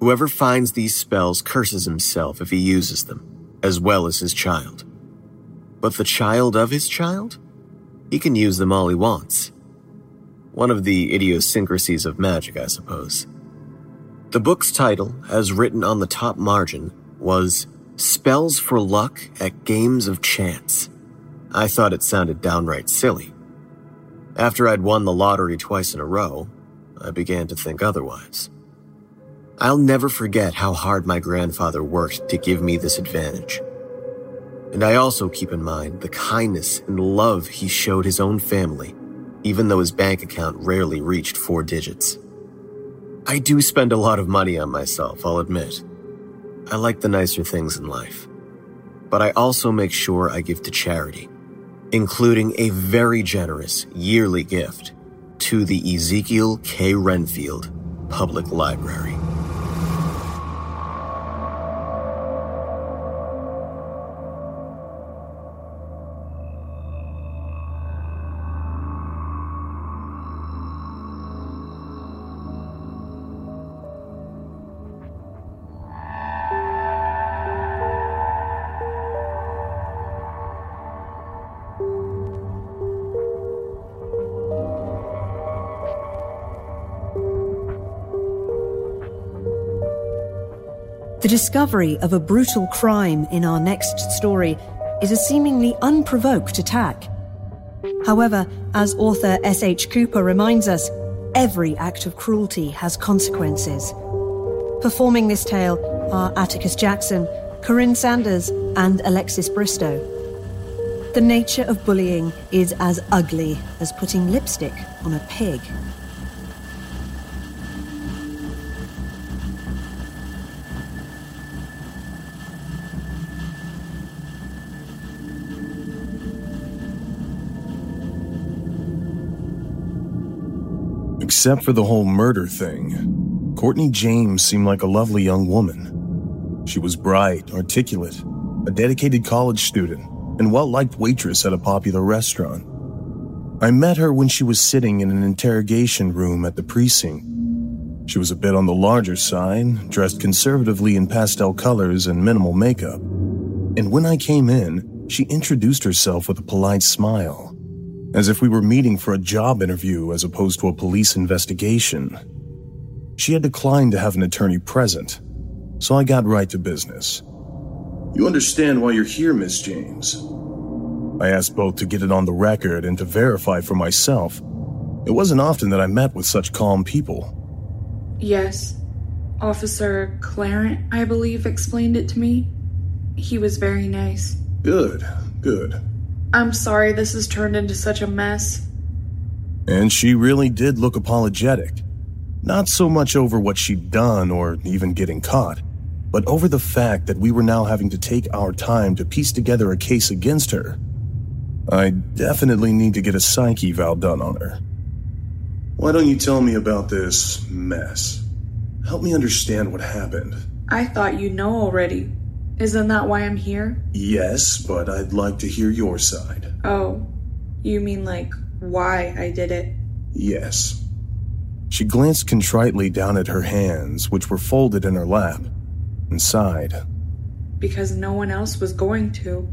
Whoever finds these spells curses himself if he uses them, as well as his child. But the child of his child? He can use them all he wants. One of the idiosyncrasies of magic, I suppose. The book's title, as written on the top margin, was Spells for Luck at Games of Chance. I thought it sounded downright silly. After I'd won the lottery twice in a row, I began to think otherwise. I'll never forget how hard my grandfather worked to give me this advantage. And I also keep in mind the kindness and love he showed his own family, even though his bank account rarely reached four digits. I do spend a lot of money on myself, I'll admit. I like the nicer things in life. But I also make sure I give to charity, including a very generous yearly gift to the Ezekiel K. Renfield Public Library. Discovery of a brutal crime in our next story is a seemingly unprovoked attack. However, as author S.H. Cooper reminds us, every act of cruelty has consequences. Performing this tale are Atticus Jackson, Corine Sanders, and Alexis Bristowe. The nature of bullying is as ugly as putting lipstick on a pig. Except for the whole murder thing, Courtney James seemed like a lovely young woman. She was bright, articulate, a dedicated college student, and well liked waitress at a popular restaurant. I met her when she was sitting in an interrogation room at the precinct. She was a bit on the larger side, dressed conservatively in pastel colors and minimal makeup. And when I came in, she introduced herself with a polite smile as if we were meeting for a job interview as opposed to a police investigation. She had declined to have an attorney present, so I got right to business. You understand why you're here, Miss James? I asked both to get it on the record and to verify for myself. It wasn't often that I met with such calm people. Yes. Officer Clarent, I believe, explained it to me. He was very nice. Good, good. I'm sorry this has turned into such a mess. And she really did look apologetic. Not so much over what she'd done or even getting caught, but over the fact that we were now having to take our time to piece together a case against her. I definitely need to get a psyche eval done on her. Why don't you tell me about this mess? Help me understand what happened. I thought you know already. Isn't that why I'm here? Yes, but I'd like to hear your side. Oh, you mean like why I did it? Yes. She glanced contritely down at her hands, which were folded in her lap, and sighed. Because no one else was going to.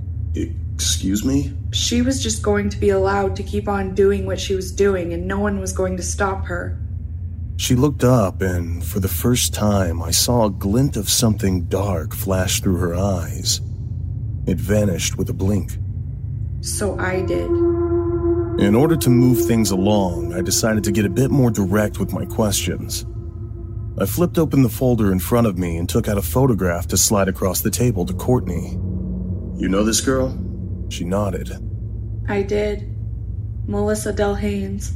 Excuse me? She was just going to be allowed to keep on doing what she was doing, and no one was going to stop her. She looked up, and for the first time, I saw a glint of something dark flash through her eyes. It vanished with a blink. So I did. In order to move things along, I decided to get a bit more direct with my questions. I flipped open the folder in front of me and took out a photograph to slide across the table to Courtney. You know this girl? She nodded. I did. Melissa Del Delhaines.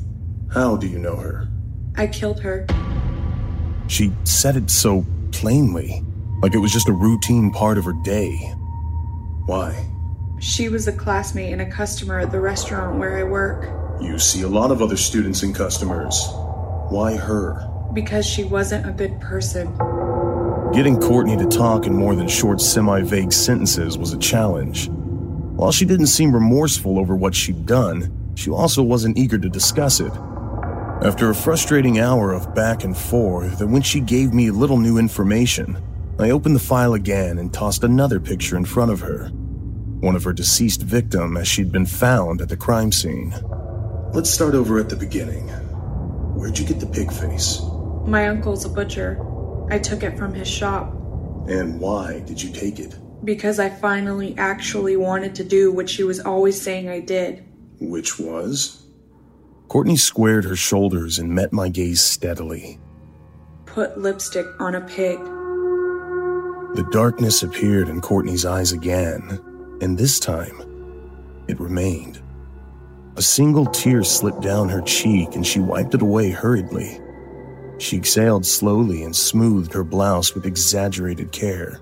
How do you know her? I killed her. She said it so plainly, like it was just a routine part of her day. Why? She was a classmate and a customer at the restaurant where I work. You see a lot of other students and customers. Why her? Because she wasn't a good person. Getting Courtney to talk in more than short, semi vague sentences was a challenge. While she didn't seem remorseful over what she'd done, she also wasn't eager to discuss it. After a frustrating hour of back and forth, and when she gave me little new information, I opened the file again and tossed another picture in front of her. One of her deceased victim as she'd been found at the crime scene. Let's start over at the beginning. Where'd you get the pig face? My uncle's a butcher. I took it from his shop And why did you take it? because I finally actually wanted to do what she was always saying I did. Which was? Courtney squared her shoulders and met my gaze steadily. Put lipstick on a pig. The darkness appeared in Courtney's eyes again, and this time, it remained. A single tear slipped down her cheek and she wiped it away hurriedly. She exhaled slowly and smoothed her blouse with exaggerated care.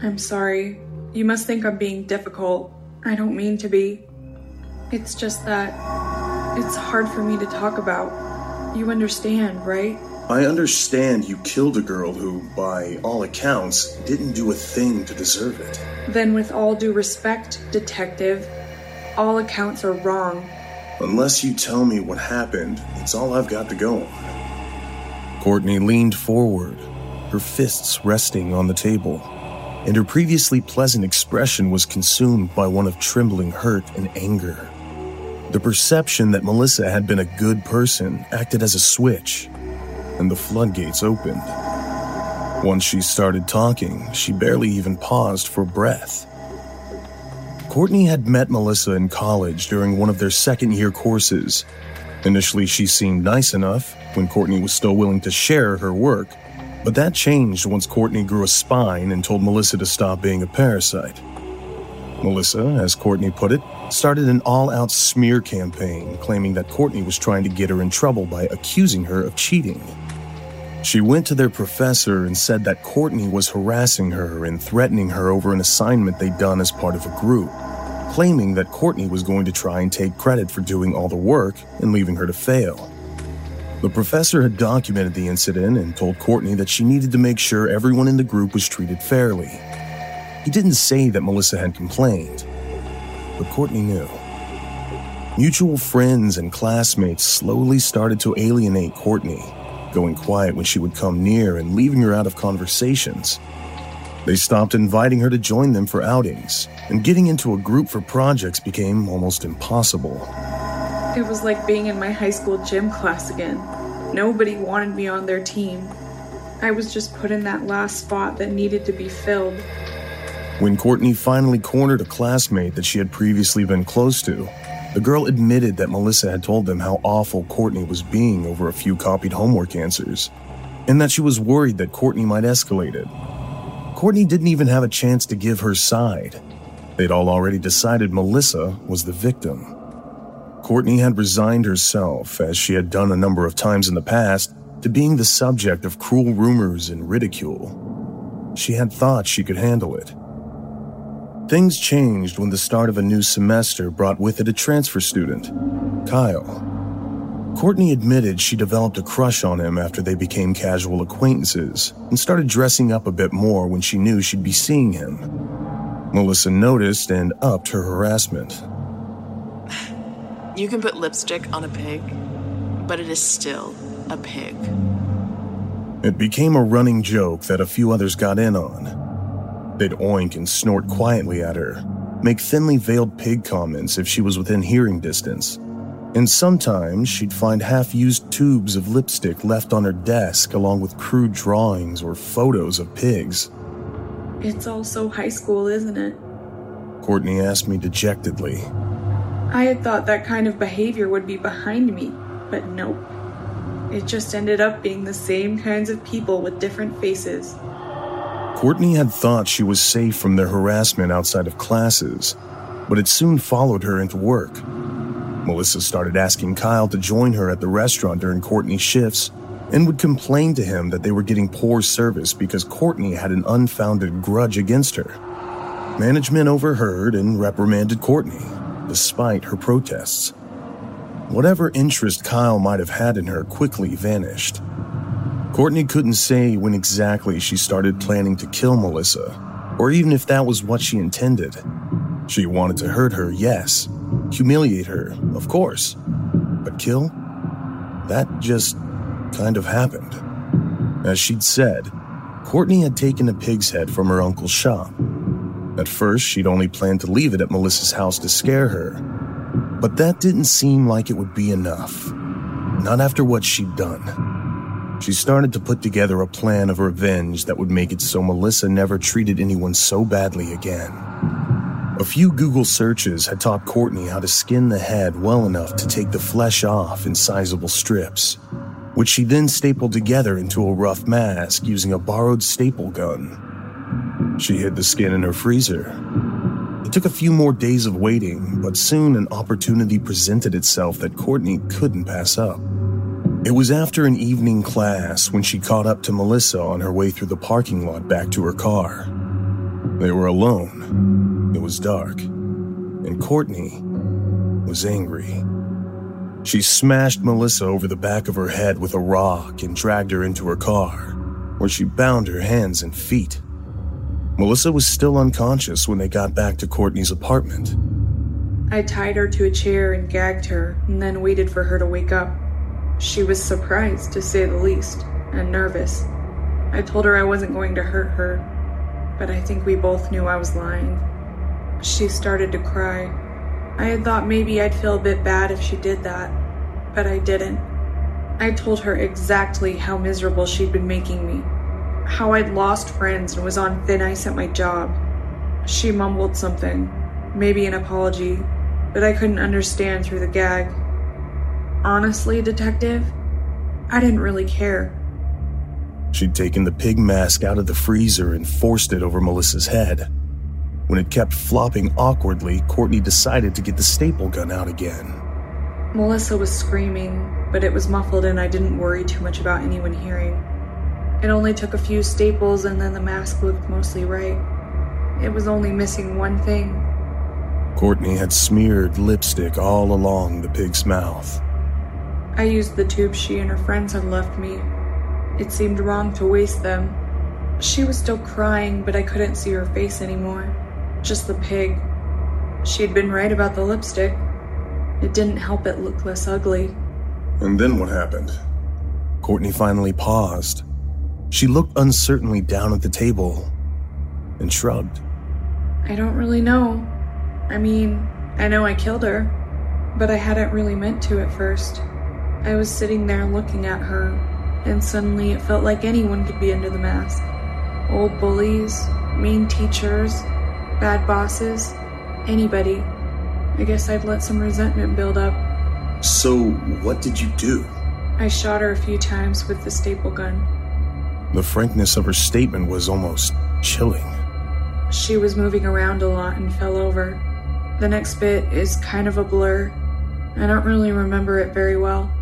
I'm sorry. You must think I'm being difficult. I don't mean to be. It's just that it's hard for me to talk about. You understand, right? I understand you killed a girl who, by all accounts, didn't do a thing to deserve it. Then, with all due respect, detective, all accounts are wrong. Unless you tell me what happened, it's all I've got to go on. Courtney leaned forward, her fists resting on the table, and her previously pleasant expression was consumed by one of trembling hurt and anger. The perception that Melissa had been a good person acted as a switch, and the floodgates opened. Once she started talking, she barely even paused for breath. Courtney had met Melissa in college during one of their second year courses. Initially, she seemed nice enough when Courtney was still willing to share her work, but that changed once Courtney grew a spine and told Melissa to stop being a parasite. Melissa, as Courtney put it, started an all out smear campaign claiming that Courtney was trying to get her in trouble by accusing her of cheating. She went to their professor and said that Courtney was harassing her and threatening her over an assignment they'd done as part of a group, claiming that Courtney was going to try and take credit for doing all the work and leaving her to fail. The professor had documented the incident and told Courtney that she needed to make sure everyone in the group was treated fairly. He didn't say that Melissa had complained, but Courtney knew. Mutual friends and classmates slowly started to alienate Courtney, going quiet when she would come near and leaving her out of conversations. They stopped inviting her to join them for outings, and getting into a group for projects became almost impossible. It was like being in my high school gym class again. Nobody wanted me on their team. I was just put in that last spot that needed to be filled. When Courtney finally cornered a classmate that she had previously been close to, the girl admitted that Melissa had told them how awful Courtney was being over a few copied homework answers, and that she was worried that Courtney might escalate it. Courtney didn't even have a chance to give her side. They'd all already decided Melissa was the victim. Courtney had resigned herself, as she had done a number of times in the past, to being the subject of cruel rumors and ridicule. She had thought she could handle it. Things changed when the start of a new semester brought with it a transfer student, Kyle. Courtney admitted she developed a crush on him after they became casual acquaintances and started dressing up a bit more when she knew she'd be seeing him. Melissa noticed and upped her harassment. You can put lipstick on a pig, but it is still a pig. It became a running joke that a few others got in on. They'd oink and snort quietly at her, make thinly veiled pig comments if she was within hearing distance. And sometimes she'd find half used tubes of lipstick left on her desk along with crude drawings or photos of pigs. It's also high school, isn't it? Courtney asked me dejectedly. I had thought that kind of behavior would be behind me, but nope. It just ended up being the same kinds of people with different faces. Courtney had thought she was safe from their harassment outside of classes, but it soon followed her into work. Melissa started asking Kyle to join her at the restaurant during Courtney's shifts and would complain to him that they were getting poor service because Courtney had an unfounded grudge against her. Management overheard and reprimanded Courtney, despite her protests. Whatever interest Kyle might have had in her quickly vanished. Courtney couldn't say when exactly she started planning to kill Melissa, or even if that was what she intended. She wanted to hurt her, yes. Humiliate her, of course. But kill? That just kind of happened. As she'd said, Courtney had taken a pig's head from her uncle's shop. At first, she'd only planned to leave it at Melissa's house to scare her. But that didn't seem like it would be enough. Not after what she'd done. She started to put together a plan of revenge that would make it so Melissa never treated anyone so badly again. A few Google searches had taught Courtney how to skin the head well enough to take the flesh off in sizable strips, which she then stapled together into a rough mask using a borrowed staple gun. She hid the skin in her freezer. It took a few more days of waiting, but soon an opportunity presented itself that Courtney couldn't pass up. It was after an evening class when she caught up to Melissa on her way through the parking lot back to her car. They were alone. It was dark. And Courtney was angry. She smashed Melissa over the back of her head with a rock and dragged her into her car, where she bound her hands and feet. Melissa was still unconscious when they got back to Courtney's apartment. I tied her to a chair and gagged her, and then waited for her to wake up. She was surprised, to say the least, and nervous. I told her I wasn't going to hurt her, but I think we both knew I was lying. She started to cry. I had thought maybe I'd feel a bit bad if she did that, but I didn't. I told her exactly how miserable she'd been making me, how I'd lost friends and was on thin ice at my job. She mumbled something, maybe an apology, but I couldn't understand through the gag. Honestly, Detective, I didn't really care. She'd taken the pig mask out of the freezer and forced it over Melissa's head. When it kept flopping awkwardly, Courtney decided to get the staple gun out again. Melissa was screaming, but it was muffled and I didn't worry too much about anyone hearing. It only took a few staples and then the mask looked mostly right. It was only missing one thing. Courtney had smeared lipstick all along the pig's mouth. I used the tubes she and her friends had left me. It seemed wrong to waste them. She was still crying, but I couldn't see her face anymore. Just the pig. She'd been right about the lipstick. It didn't help it look less ugly. And then what happened? Courtney finally paused. She looked uncertainly down at the table and shrugged. I don't really know. I mean, I know I killed her, but I hadn't really meant to at first. I was sitting there looking at her, and suddenly it felt like anyone could be under the mask. Old bullies, mean teachers, bad bosses, anybody. I guess I'd let some resentment build up. So, what did you do? I shot her a few times with the staple gun. The frankness of her statement was almost chilling. She was moving around a lot and fell over. The next bit is kind of a blur. I don't really remember it very well.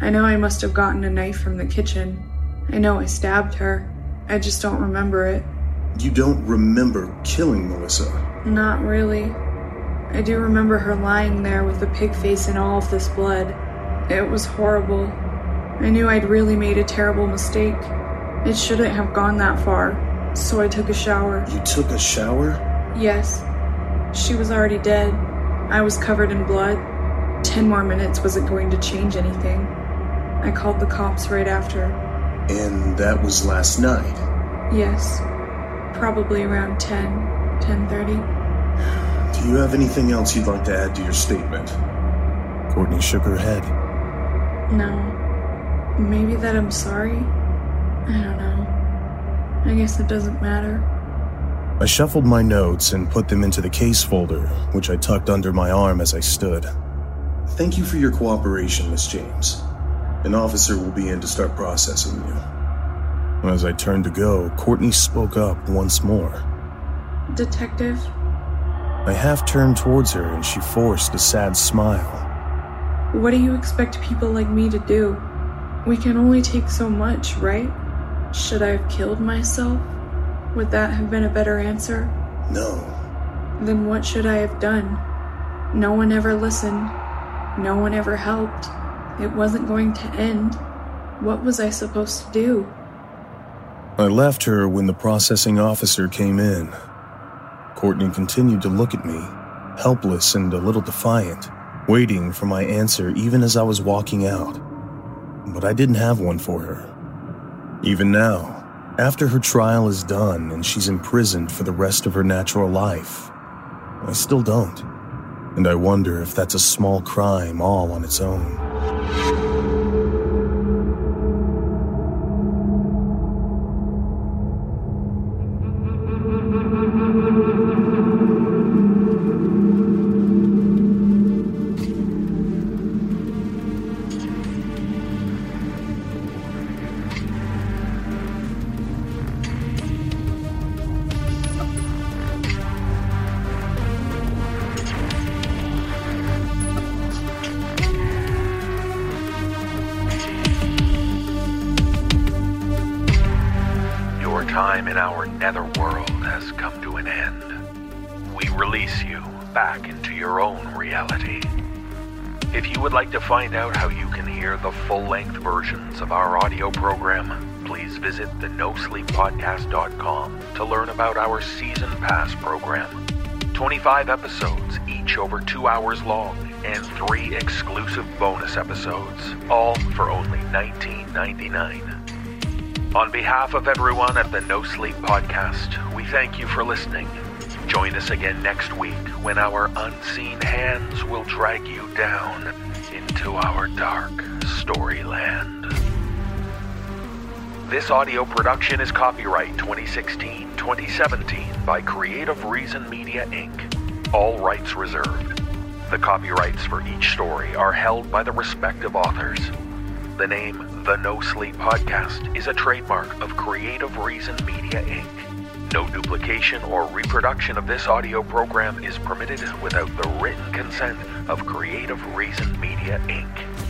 I know I must have gotten a knife from the kitchen. I know I stabbed her. I just don't remember it. You don't remember killing Melissa? Not really. I do remember her lying there with the pig face and all of this blood. It was horrible. I knew I'd really made a terrible mistake. It shouldn't have gone that far, so I took a shower. You took a shower? Yes. She was already dead. I was covered in blood. Ten more minutes wasn't going to change anything. I called the cops right after. And that was last night? Yes. Probably around 10, 10.30. Do you have anything else you'd like to add to your statement? Courtney shook her head. No. Maybe that I'm sorry? I don't know. I guess it doesn't matter. I shuffled my notes and put them into the case folder, which I tucked under my arm as I stood. Thank you for your cooperation, Miss James. An officer will be in to start processing you. As I turned to go, Courtney spoke up once more. Detective? I half turned towards her and she forced a sad smile. What do you expect people like me to do? We can only take so much, right? Should I have killed myself? Would that have been a better answer? No. Then what should I have done? No one ever listened. No one ever helped. It wasn't going to end. What was I supposed to do? I left her when the processing officer came in. Courtney continued to look at me, helpless and a little defiant, waiting for my answer even as I was walking out. But I didn't have one for her. Even now, after her trial is done and she's imprisoned for the rest of her natural life, I still don't. And I wonder if that's a small crime all on its own. Your time in our netherworld has come to an end. We release you back into your own reality. If you would like to find out how you can hear the full length versions of our audio program, please visit the NoSleepPodcast.com to learn about our Season Pass program. 25 episodes, each over two hours long, and three exclusive bonus episodes, all for only $19.99. On behalf of everyone at the No Sleep Podcast, we thank you for listening. Join us again next week when our unseen hands will drag you down into our dark storyland. This audio production is copyright 2016 2017 by Creative Reason Media Inc., all rights reserved. The copyrights for each story are held by the respective authors. The name The No Sleep Podcast is a trademark of Creative Reason Media Inc. No duplication or reproduction of this audio program is permitted without the written consent of Creative Reason Media Inc.